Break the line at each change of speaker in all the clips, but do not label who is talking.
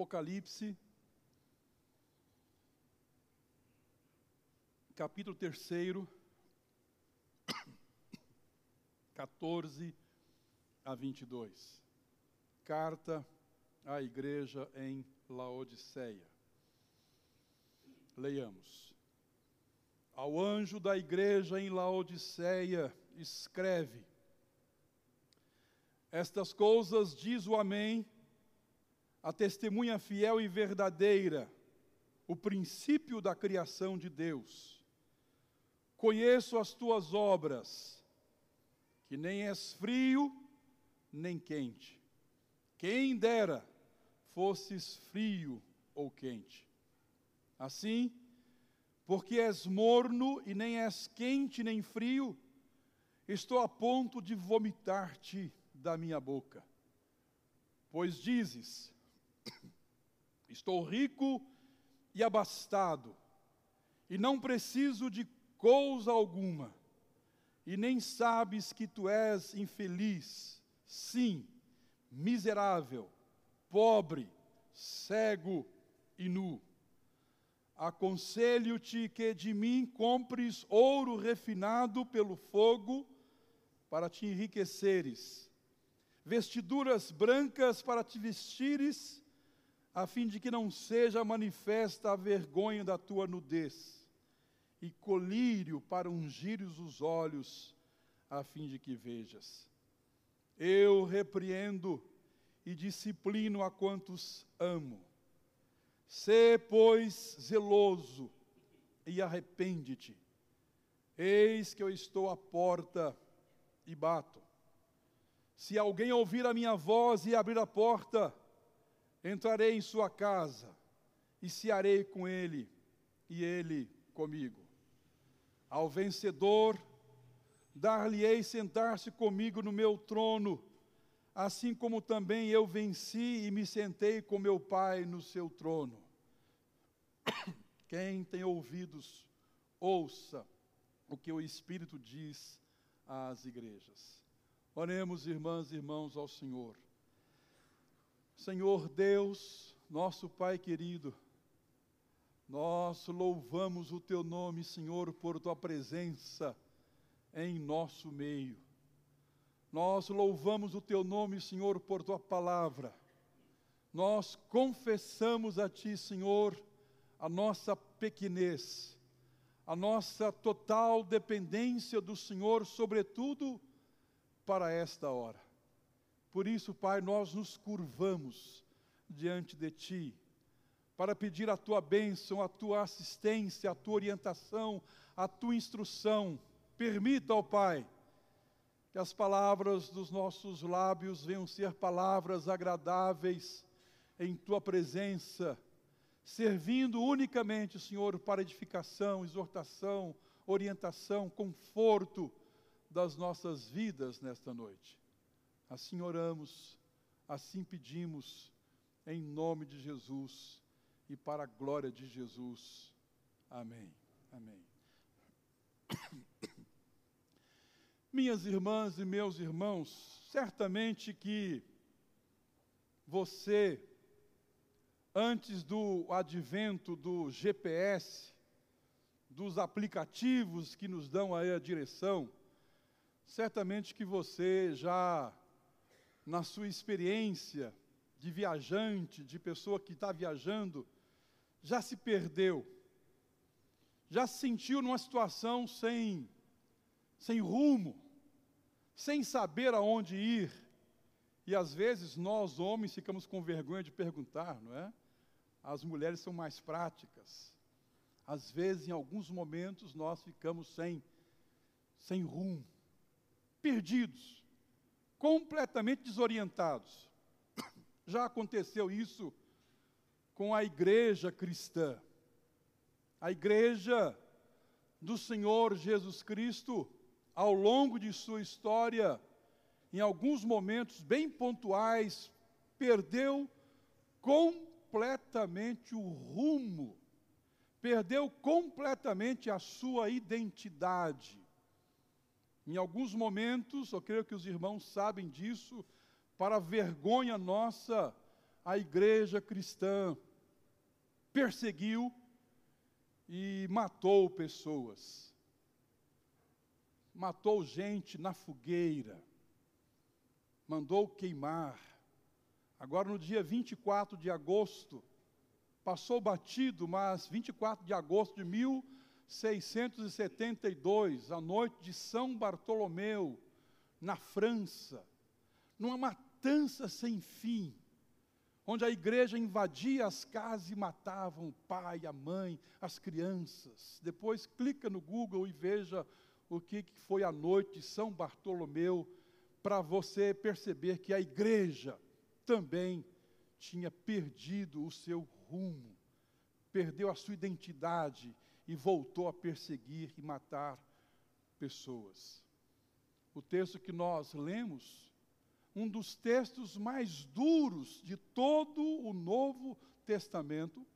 Apocalipse, capítulo 3, 14 a 22. Carta à igreja em Laodiceia. Leiamos. Ao anjo da igreja em Laodiceia, escreve: Estas coisas diz o Amém, a testemunha fiel e verdadeira, o princípio da criação de Deus. Conheço as tuas obras, que nem és frio, nem quente. Quem dera fosses frio ou quente. Assim, porque és morno e nem és quente nem frio, estou a ponto de vomitar-te da minha boca. Pois dizes: Estou rico e abastado, e não preciso de coisa alguma, e nem sabes que tu és infeliz, sim, miserável, pobre, cego e nu. Aconselho-te que de mim compres ouro refinado pelo fogo, para te enriqueceres, vestiduras brancas para te vestires, a fim de que não seja manifesta a vergonha da tua nudez, e colírio para ungires os olhos, a fim de que vejas. Eu repreendo e disciplino a quantos amo. Sê, pois, zeloso e arrepende-te. Eis que eu estou à porta e bato. Se alguém ouvir a minha voz e abrir a porta, entrarei em sua casa e cearei com ele e ele comigo. Ao vencedor, dar-lhe-ei sentar-se comigo no meu trono assim como também eu venci e me sentei com meu Pai no seu trono. Quem tem ouvidos, ouça o que o Espírito diz às igrejas. Oremos, irmãs e irmãos, ao Senhor. Senhor Deus, nosso Pai querido, nós louvamos o Teu nome, Senhor, por Tua presença em nosso meio. Nós louvamos o teu nome, Senhor, por tua palavra. Nós confessamos a ti, Senhor, a nossa pequenez, a nossa total dependência do Senhor, sobretudo para esta hora. Por isso, Pai, nós nos curvamos diante de ti para pedir a tua bênção, a tua assistência, a tua orientação, a tua instrução. Permita, ó Pai, que as palavras dos nossos lábios venham ser palavras agradáveis em tua presença, servindo unicamente, Senhor, para edificação, exortação, orientação, conforto das nossas vidas nesta noite. Assim oramos, assim pedimos, em nome de Jesus e para a glória de Jesus. Amém. Amém. Minhas irmãs e meus irmãos, certamente que você, antes do advento do GPS, dos aplicativos que nos dão aí a direção, certamente que você já, na sua experiência de viajante, de pessoa que está viajando, já se perdeu, já se sentiu numa situação sem sem rumo, sem saber aonde ir. E às vezes nós, homens, ficamos com vergonha de perguntar, não é? As mulheres são mais práticas. Às vezes, em alguns momentos, nós ficamos sem, sem rumo, perdidos, completamente desorientados. Já aconteceu isso com a igreja cristã. A igreja do Senhor Jesus Cristo ao longo de sua história, em alguns momentos bem pontuais, perdeu completamente o rumo, perdeu completamente a sua identidade. Em alguns momentos, eu creio que os irmãos sabem disso, para vergonha nossa, a igreja cristã perseguiu e matou pessoas. Matou gente na fogueira, mandou queimar. Agora, no dia 24 de agosto, passou batido, mas 24 de agosto de 1672, a noite de São Bartolomeu, na França, numa matança sem fim, onde a igreja invadia as casas e matavam o pai, a mãe, as crianças. Depois clica no Google e veja o que foi a noite de São Bartolomeu, para você perceber que a igreja também tinha perdido o seu rumo, perdeu a sua identidade e voltou a perseguir e matar pessoas. O texto que nós lemos um dos textos mais duros de todo o Novo Testamento,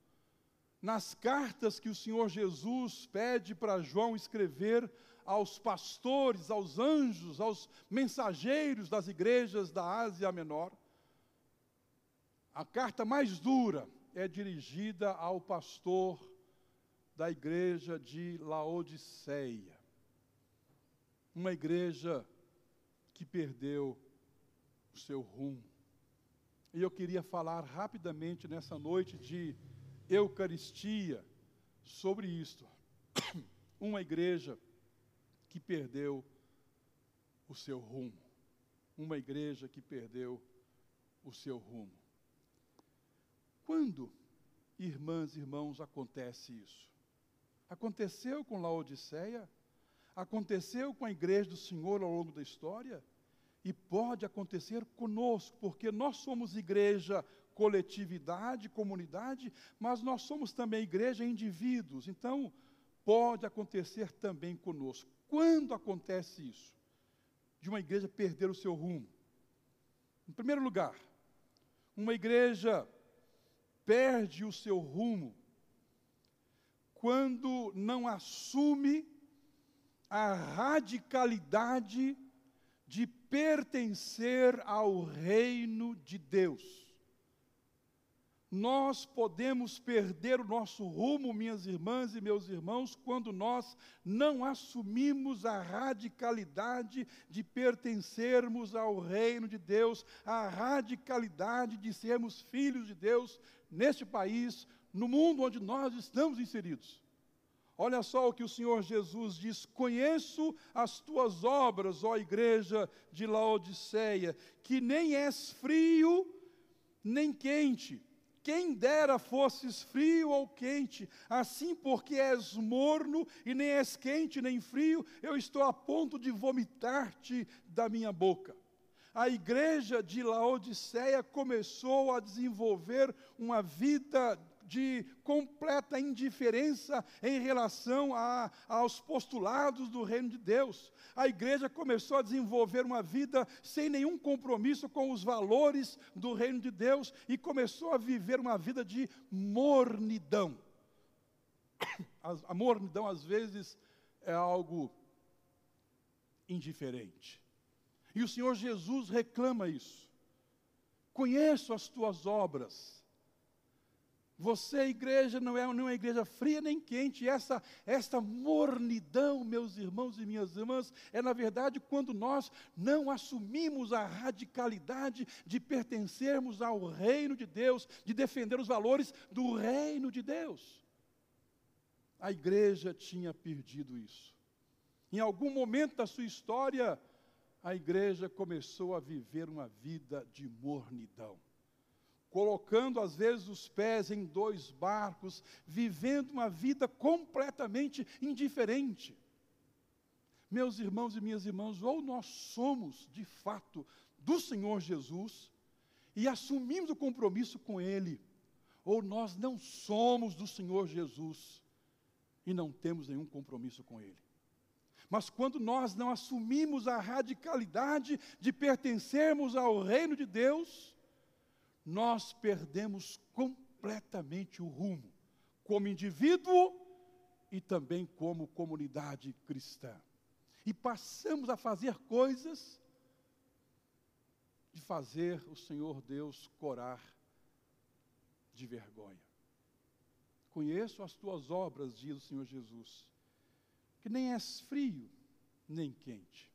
nas cartas que o Senhor Jesus pede para João escrever aos pastores, aos anjos, aos mensageiros das igrejas da Ásia Menor. A carta mais dura é dirigida ao pastor da igreja de Laodiceia. Uma igreja que perdeu o seu rumo. E eu queria falar rapidamente nessa noite de Eucaristia sobre isto. Uma igreja que perdeu o seu rumo. Uma igreja que perdeu o seu rumo. Quando, irmãs e irmãos, acontece isso? Aconteceu com Laodiceia? Aconteceu com a igreja do Senhor ao longo da história? E pode acontecer conosco, porque nós somos igreja, coletividade, comunidade, mas nós somos também igreja, indivíduos. Então, pode acontecer também conosco. Quando acontece isso? De uma igreja perder o seu rumo. Em primeiro lugar, uma igreja perde o seu rumo quando não assume a radicalidade de pertencer ao reino de Deus. Nós podemos perder o nosso rumo, minhas irmãs e meus irmãos, quando nós não assumimos a radicalidade de pertencermos ao reino de Deus, a radicalidade de sermos filhos de Deus neste país, no mundo onde nós estamos inseridos. Olha só o que o Senhor Jesus diz: Conheço as tuas obras, ó igreja de Laodiceia, que nem és frio nem quente. Quem dera fosses frio ou quente, assim porque és morno e nem és quente nem frio, eu estou a ponto de vomitar-te da minha boca. A igreja de Laodiceia começou a desenvolver uma vida de completa indiferença em relação a, aos postulados do reino de Deus. A igreja começou a desenvolver uma vida sem nenhum compromisso com os valores do reino de Deus e começou a viver uma vida de mornidão. A, mornidão, às vezes, é algo indiferente. E o Senhor Jesus reclama isso. Conheço as tuas obras você, igreja, não é uma igreja fria nem quente. Essa, essa mornidão, meus irmãos e minhas irmãs, é na verdade quando nós não assumimos a radicalidade de pertencermos ao reino de Deus, de defender os valores do reino de Deus. A igreja tinha perdido isso. Em algum momento da sua história, a igreja começou a viver uma vida de mornidão colocando às vezes os pés em dois barcos, vivendo uma vida completamente indiferente. Meus irmãos e minhas irmãs, ou nós somos de fato do Senhor Jesus e assumimos o compromisso com Ele, ou nós não somos do Senhor Jesus e não temos nenhum compromisso com Ele. Mas quando nós não assumimos a radicalidade de pertencermos ao reino de Deus, nós perdemos completamente o rumo, como indivíduo e também como comunidade cristã. E passamos a fazer coisas de fazer o Senhor Deus corar de vergonha. Conheço as tuas obras, diz o Senhor Jesus, que nem és frio nem quente.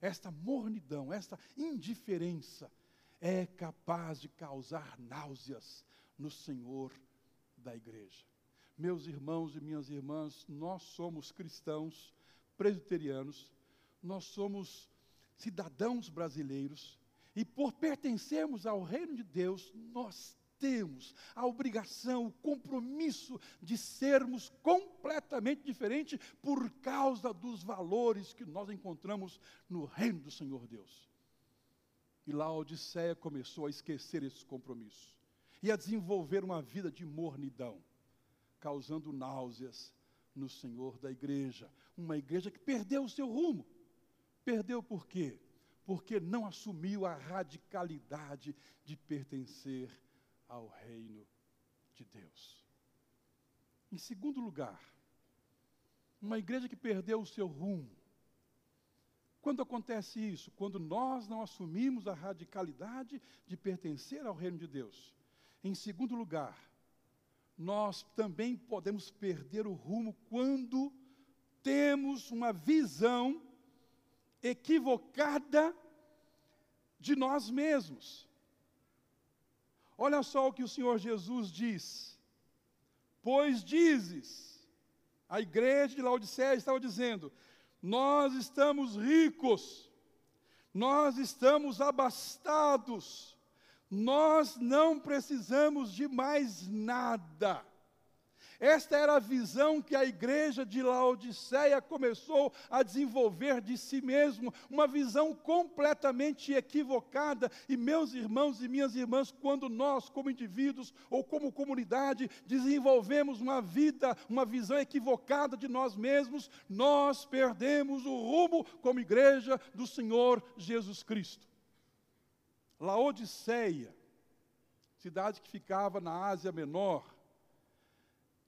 Esta mornidão, esta indiferença é capaz de causar náuseas no Senhor da igreja. Meus irmãos e minhas irmãs, nós somos cristãos presbiterianos, nós somos cidadãos brasileiros e por pertencermos ao reino de Deus, nós temos a obrigação, o compromisso de sermos completamente diferentes por causa dos valores que nós encontramos no reino do Senhor Deus. E lá a Odisseia começou a esquecer esse compromisso e a desenvolver uma vida de mornidão, causando náuseas no Senhor da igreja. Uma igreja que perdeu o seu rumo. Perdeu por quê? Porque não assumiu a radicalidade de pertencer ao reino de Deus. Em segundo lugar, uma igreja que perdeu o seu rumo. Quando acontece isso? Quando nós não assumimos a radicalidade de pertencer ao reino de Deus. Em segundo lugar, nós também podemos perder o rumo quando temos uma visão equivocada de nós mesmos. Olha só o que o Senhor Jesus diz. Pois dizes, a igreja de Laodiceia estava dizendo: Nós estamos ricos, nós estamos abastados, nós não precisamos de mais nada. Esta era a visão que a igreja de Laodiceia começou a desenvolver de si mesmo, uma visão completamente equivocada. E meus irmãos e minhas irmãs, quando nós, como indivíduos ou como comunidade, desenvolvemos uma vida, uma visão equivocada de nós mesmos, nós perdemos o rumo como igreja do Senhor Jesus Cristo. Laodiceia, cidade que ficava na Ásia Menor,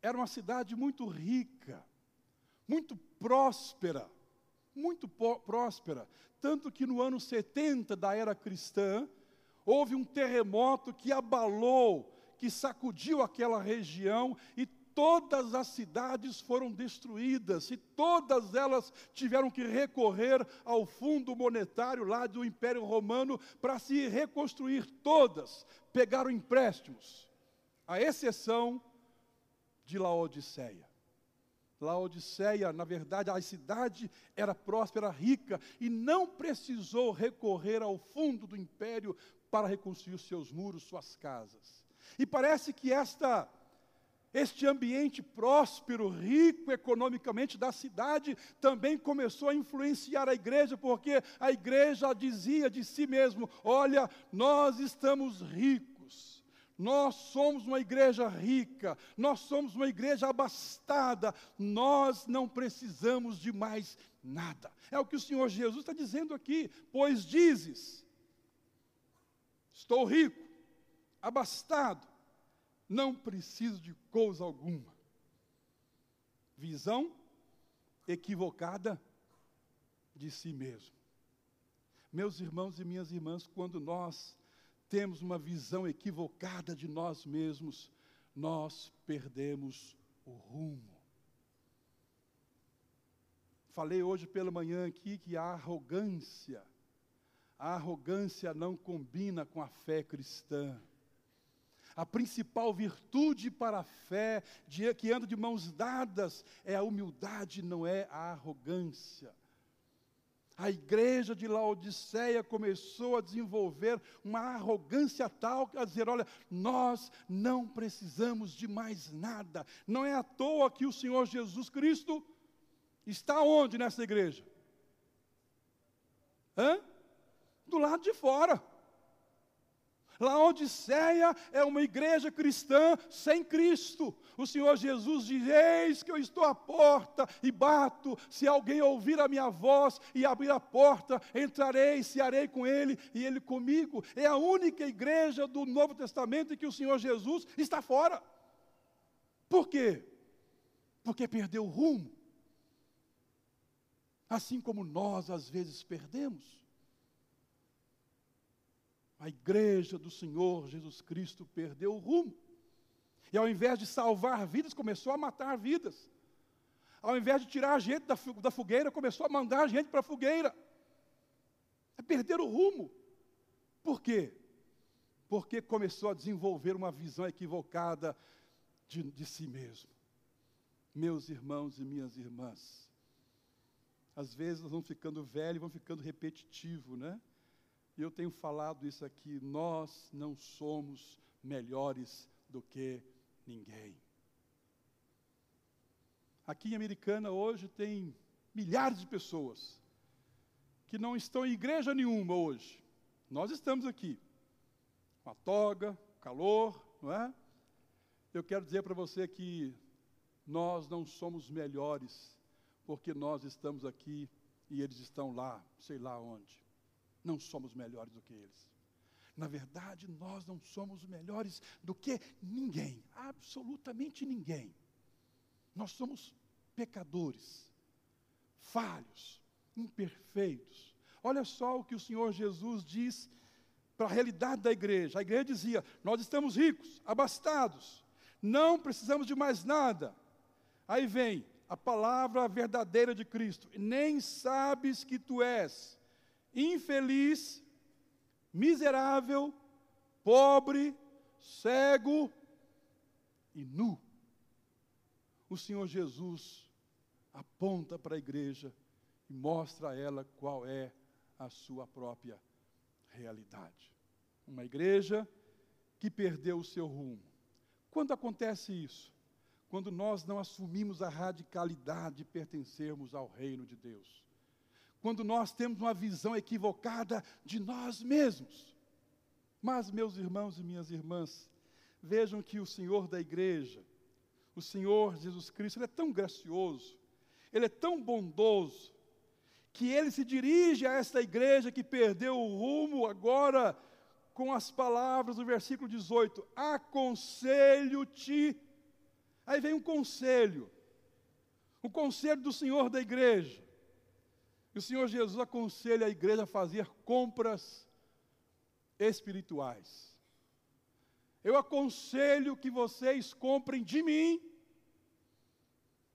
era uma cidade muito rica, muito próspera, muito próspera, tanto que no ano 70 da era cristã, houve um terremoto que abalou, que sacudiu aquela região e todas as cidades foram destruídas e todas elas tiveram que recorrer ao fundo monetário lá do Império Romano para se reconstruir todas, pegaram empréstimos. A exceção de Laodiceia. Laodiceia, na verdade, a cidade era próspera, rica e não precisou recorrer ao fundo do império para reconstruir seus muros, suas casas. E parece que esta este ambiente próspero, rico economicamente da cidade, também começou a influenciar a igreja, porque a igreja dizia de si mesmo: Olha, nós estamos ricos nós somos uma igreja rica, nós somos uma igreja abastada, nós não precisamos de mais nada. É o que o Senhor Jesus está dizendo aqui, pois dizes: estou rico, abastado, não preciso de coisa alguma. Visão equivocada de si mesmo. Meus irmãos e minhas irmãs, quando nós temos uma visão equivocada de nós mesmos, nós perdemos o rumo. Falei hoje pela manhã aqui que a arrogância, a arrogância não combina com a fé cristã. A principal virtude para a fé, que anda de mãos dadas, é a humildade, não é a arrogância. A igreja de Laodiceia começou a desenvolver uma arrogância tal a dizer: olha, nós não precisamos de mais nada. Não é à toa que o Senhor Jesus Cristo está onde nessa igreja? Hã? Do lado de fora. Laodiceia é uma igreja cristã sem Cristo. O Senhor Jesus diz: Eis que eu estou à porta e bato. Se alguém ouvir a minha voz e abrir a porta, entrarei, cearei com ele e ele comigo. É a única igreja do Novo Testamento em que o Senhor Jesus está fora. Por quê? Porque perdeu o rumo. Assim como nós às vezes perdemos. A igreja do Senhor Jesus Cristo perdeu o rumo. E ao invés de salvar vidas, começou a matar vidas. Ao invés de tirar a gente da, fogueira, começou a mandar a gente para a fogueira. É perder o rumo. Por quê? Porque começou a desenvolver uma visão equivocada de, de si mesmo. Meus irmãos e minhas irmãs, às vezes nós vamos ficando velhos, vamos ficando repetitivo, né? E eu tenho falado isso aqui, nós não somos melhores do que ninguém. Aqui em Americana hoje tem milhares de pessoas que não estão em igreja nenhuma hoje. Nós estamos aqui, com a toga, calor, não é? Eu quero dizer para você que nós não somos melhores porque nós estamos aqui e eles estão lá, sei lá onde. Não somos melhores do que eles. Na verdade, nós não somos melhores do que ninguém, absolutamente ninguém. Nós somos pecadores, falhos, imperfeitos. Olha só o que o Senhor Jesus diz para a realidade da igreja. A igreja dizia: Nós estamos ricos, abastados, não precisamos de mais nada. Aí vem a palavra verdadeira de Cristo: Nem sabes que tu és infeliz, miserável, pobre, cego e nu. O Senhor Jesus aponta para a igreja e mostra a ela qual é a sua própria realidade. Uma igreja que perdeu o seu rumo. Quando acontece isso? Quando nós não assumimos a radicalidade de pertencermos ao reino de Deus quando nós temos uma visão equivocada de nós mesmos. Mas, meus irmãos e minhas irmãs, vejam que o Senhor da igreja, o Senhor Jesus Cristo, Ele é tão gracioso, Ele é tão bondoso, que Ele se dirige a esta igreja que perdeu o rumo agora com as palavras do versículo 18: Aconselho-te. Aí vem um conselho, o conselho do Senhor da igreja. O Senhor Jesus aconselha a igreja a fazer compras espirituais. Eu aconselho que vocês comprem de mim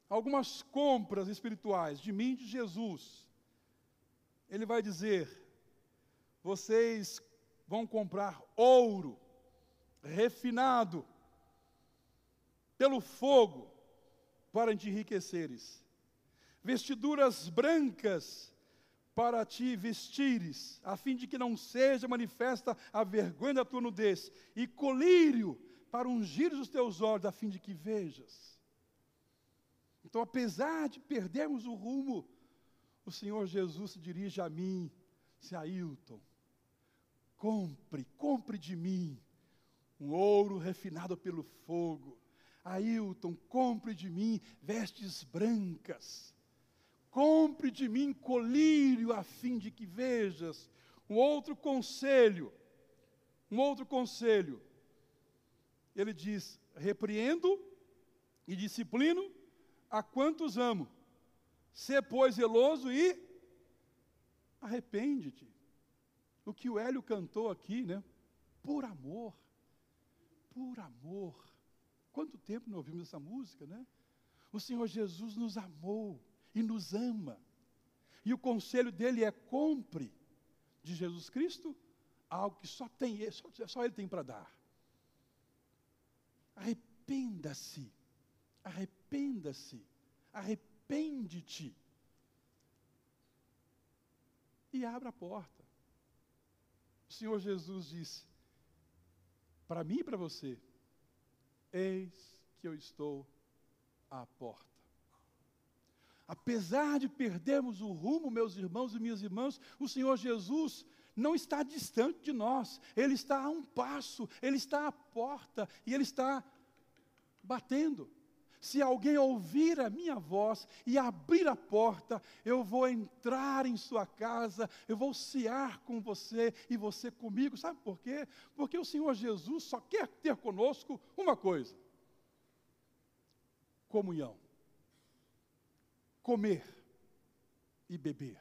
algumas compras espirituais, de mim, de Jesus. Ele vai dizer: vocês vão comprar ouro refinado pelo fogo para te enriqueceres, vestiduras brancas para te vestires, a fim de que não seja manifesta a vergonha da tua nudez, e colírio para ungir os teus olhos, a fim de que vejas. Então, apesar de perdermos o rumo, o Senhor Jesus se dirige a mim, se Ailton, compre, compre de mim um ouro refinado pelo fogo. Ailton, compre de mim vestes brancas compre de mim colírio a fim de que vejas. Um outro conselho, um outro conselho. Ele diz: repreendo e disciplino a quantos amo. Sê, pois, zeloso e arrepende-te. O que o Hélio cantou aqui, né? Por amor. Por amor. Quanto tempo não ouvimos essa música, né? O Senhor Jesus nos amou e nos ama. E o conselho dele é: compre de Jesus Cristo algo que só tem só, só ele tem para dar. Arrependa-se, arrependa-se, arrepende-te. E abra a porta. O Senhor Jesus disse: para mim e para você, eis que eu estou à porta. Apesar de perdermos o rumo, meus irmãos e minhas irmãs, o Senhor Jesus não está distante de nós, Ele está a um passo, Ele está à porta e Ele está batendo. Se alguém ouvir a minha voz e abrir a porta, eu vou entrar em sua casa, eu vou cear com você e você comigo. Sabe por quê? Porque o Senhor Jesus só quer ter conosco uma coisa: comunhão comer e beber.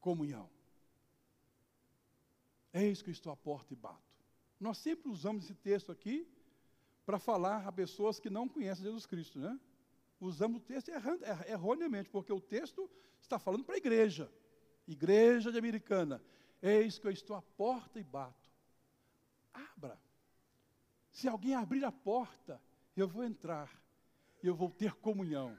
Comunhão. Eis que eu estou à porta e bato. Nós sempre usamos esse texto aqui para falar a pessoas que não conhecem Jesus Cristo, né? Usamos o texto erroneamente, porque o texto está falando para a igreja. Igreja de Americana, eis que eu estou à porta e bato. Abra. Se alguém abrir a porta, eu vou entrar, eu vou ter comunhão,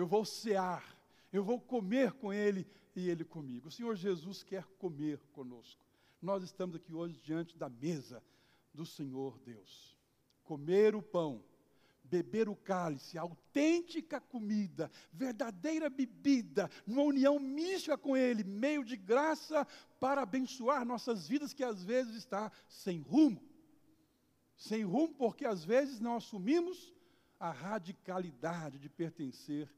eu vou cear, eu vou comer com Ele e Ele comigo. O Senhor Jesus quer comer conosco. Nós estamos aqui hoje diante da mesa do Senhor Deus. Comer o pão, beber o cálice, autêntica comida, verdadeira bebida, numa união mística com Ele, meio de graça para abençoar nossas vidas que às vezes está sem rumo. Sem rumo porque às vezes não assumimos a radicalidade de pertencer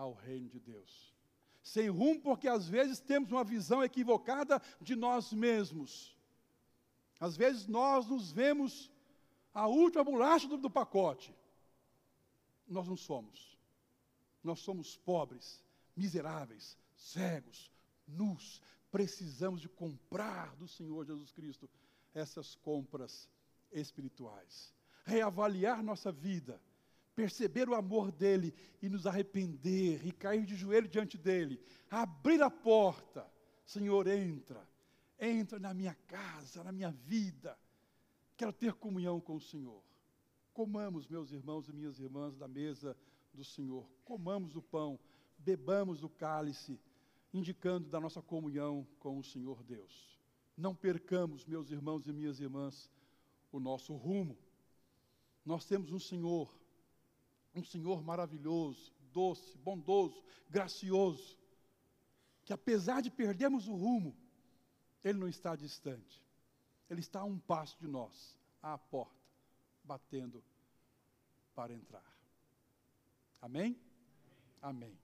ao reino de Deus. Sem rumo porque às vezes temos uma visão equivocada de nós mesmos. Às vezes nós nos vemos a última bolacha do, do pacote. Nós não somos. Nós somos pobres, miseráveis, cegos, nus. Precisamos de comprar do Senhor Jesus Cristo essas compras espirituais. Reavaliar nossa vida, perceber o amor dele e nos arrepender e cair de joelho diante dele. Abrir a porta. Senhor, entra. Entra na minha casa, na minha vida. Quero ter comunhão com o Senhor. Comamos, meus irmãos e minhas irmãs, da mesa do Senhor. Comamos o pão, bebamos o cálice, indicando da nossa comunhão com o Senhor Deus. Não percamos, meus irmãos e minhas irmãs, o nosso rumo. Nós temos um Senhor, um Senhor maravilhoso, doce, bondoso, gracioso, que apesar de perdermos o rumo, Ele não está distante. Ele está a um passo de nós, à porta batendo para entrar. Amém? Amém.